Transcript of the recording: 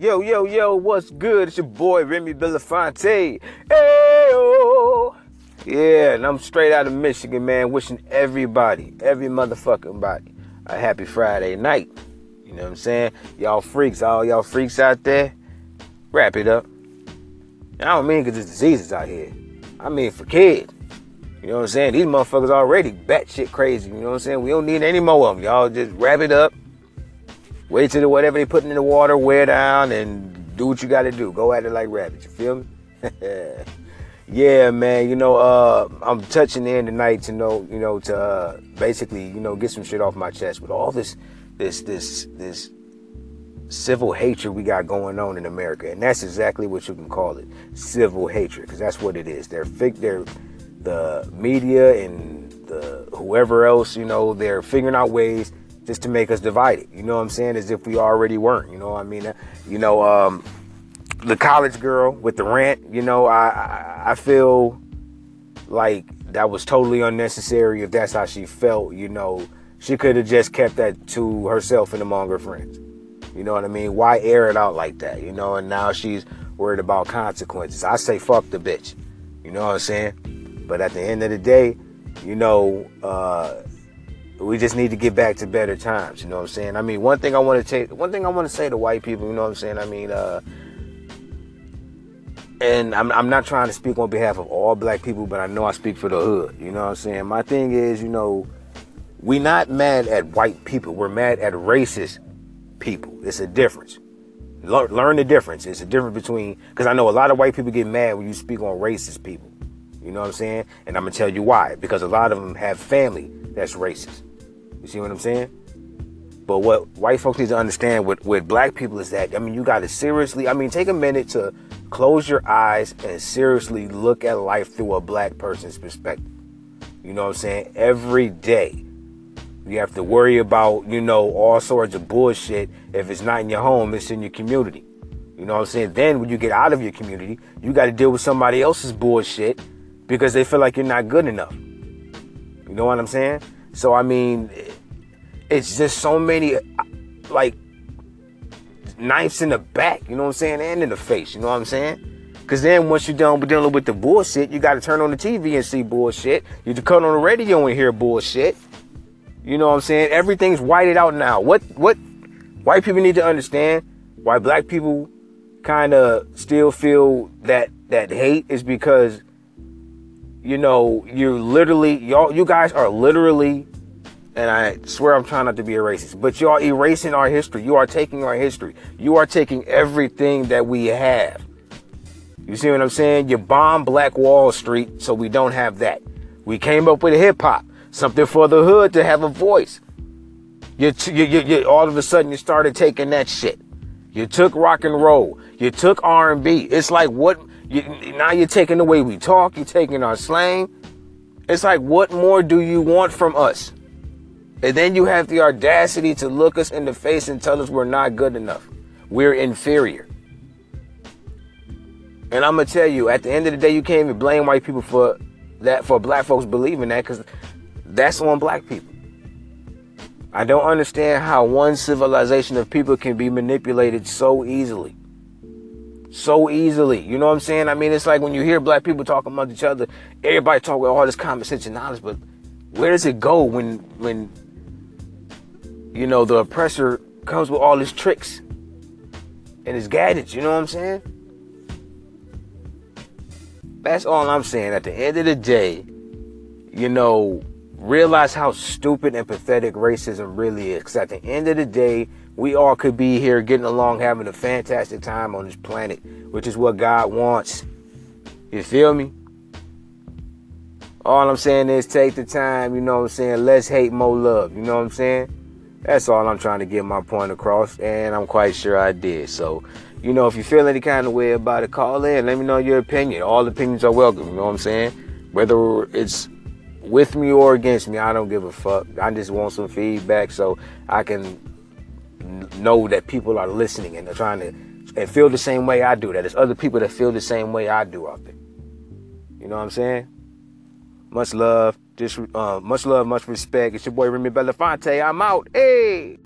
Yo, yo, yo, what's good? It's your boy Remy Belafonte. Hey, Yeah, and I'm straight out of Michigan, man. Wishing everybody, every motherfucking body, a happy Friday night. You know what I'm saying? Y'all freaks, all y'all freaks out there, wrap it up. I don't mean because there's diseases out here. I mean for kids. You know what I'm saying? These motherfuckers already batshit crazy. You know what I'm saying? We don't need any more of them. Y'all just wrap it up. Wait till whatever they put in the water wear down and do what you got to do. Go at it like rabbits. You feel me? yeah, man. You know, uh, I'm touching in tonight to know, you know, to uh, basically, you know, get some shit off my chest with all this, this, this, this civil hatred we got going on in America, and that's exactly what you can call it, civil hatred, because that's what it is. They're fig, they're the media and the whoever else, you know, they're figuring out ways just to make us divided. You know what I'm saying? As if we already weren't. You know what I mean? You know, um, the college girl with the rant. You know, I, I I feel like that was totally unnecessary. If that's how she felt, you know, she could have just kept that to herself and among her friends. You know what I mean? Why air it out like that? You know, and now she's worried about consequences. I say fuck the bitch. You know what I'm saying? But at the end of the day, you know, uh, we just need to get back to better times. You know what I'm saying? I mean, one thing I want to take, one thing I want to say to white people. You know what I'm saying? I mean, uh, and I'm I'm not trying to speak on behalf of all black people, but I know I speak for the hood. You know what I'm saying? My thing is, you know, we not mad at white people. We're mad at racist people. It's a difference. Learn the difference. It's a difference between because I know a lot of white people get mad when you speak on racist people. You know what I'm saying? And I'm gonna tell you why. Because a lot of them have family that's racist. You see what I'm saying? But what white folks need to understand with, with black people is that, I mean, you got to seriously, I mean, take a minute to close your eyes and seriously look at life through a black person's perspective. You know what I'm saying? Every day, you have to worry about, you know, all sorts of bullshit. If it's not in your home, it's in your community. You know what I'm saying? Then when you get out of your community, you got to deal with somebody else's bullshit because they feel like you're not good enough. You know what I'm saying? So, I mean, it's just so many like knives in the back, you know what I'm saying, and in the face, you know what I'm saying? Cause then once you're done dealing with the bullshit, you gotta turn on the TV and see bullshit. You to cut on the radio and hear bullshit. You know what I'm saying? Everything's whited out now. What what white people need to understand why black people kind of still feel that that hate is because you know you're literally y'all you guys are literally and I swear I'm trying not to be a racist, but you are erasing our history. You are taking our history. You are taking everything that we have. You see what I'm saying? You bomb Black Wall Street, so we don't have that. We came up with hip hop, something for the hood to have a voice. You, you, you, you, all of a sudden you started taking that shit. You took rock and roll. You took R&B. It's like what? You, now you're taking the way we talk. You're taking our slang. It's like what more do you want from us? And then you have the audacity to look us in the face and tell us we're not good enough. We're inferior. And I'm gonna tell you, at the end of the day, you can't even blame white people for that, for black folks believing that, because that's on black people. I don't understand how one civilization of people can be manipulated so easily. So easily. You know what I'm saying? I mean, it's like when you hear black people talking among each other, everybody talk with all this common sense and knowledge, but where does it go when when you know, the oppressor comes with all his tricks and his gadgets, you know what I'm saying? That's all I'm saying. At the end of the day, you know, realize how stupid and pathetic racism really is. Because at the end of the day, we all could be here getting along, having a fantastic time on this planet, which is what God wants. You feel me? All I'm saying is take the time, you know what I'm saying? Let's hate more love, you know what I'm saying? That's all I'm trying to get my point across, and I'm quite sure I did. So, you know, if you feel any kind of way about it, call in. Let me know your opinion. All opinions are welcome. You know what I'm saying? Whether it's with me or against me, I don't give a fuck. I just want some feedback so I can know that people are listening and they're trying to and feel the same way I do. That there's other people that feel the same way I do out there. You know what I'm saying? Much love. Just uh, much love, much respect. It's your boy Remy Belafonte. I'm out. Hey.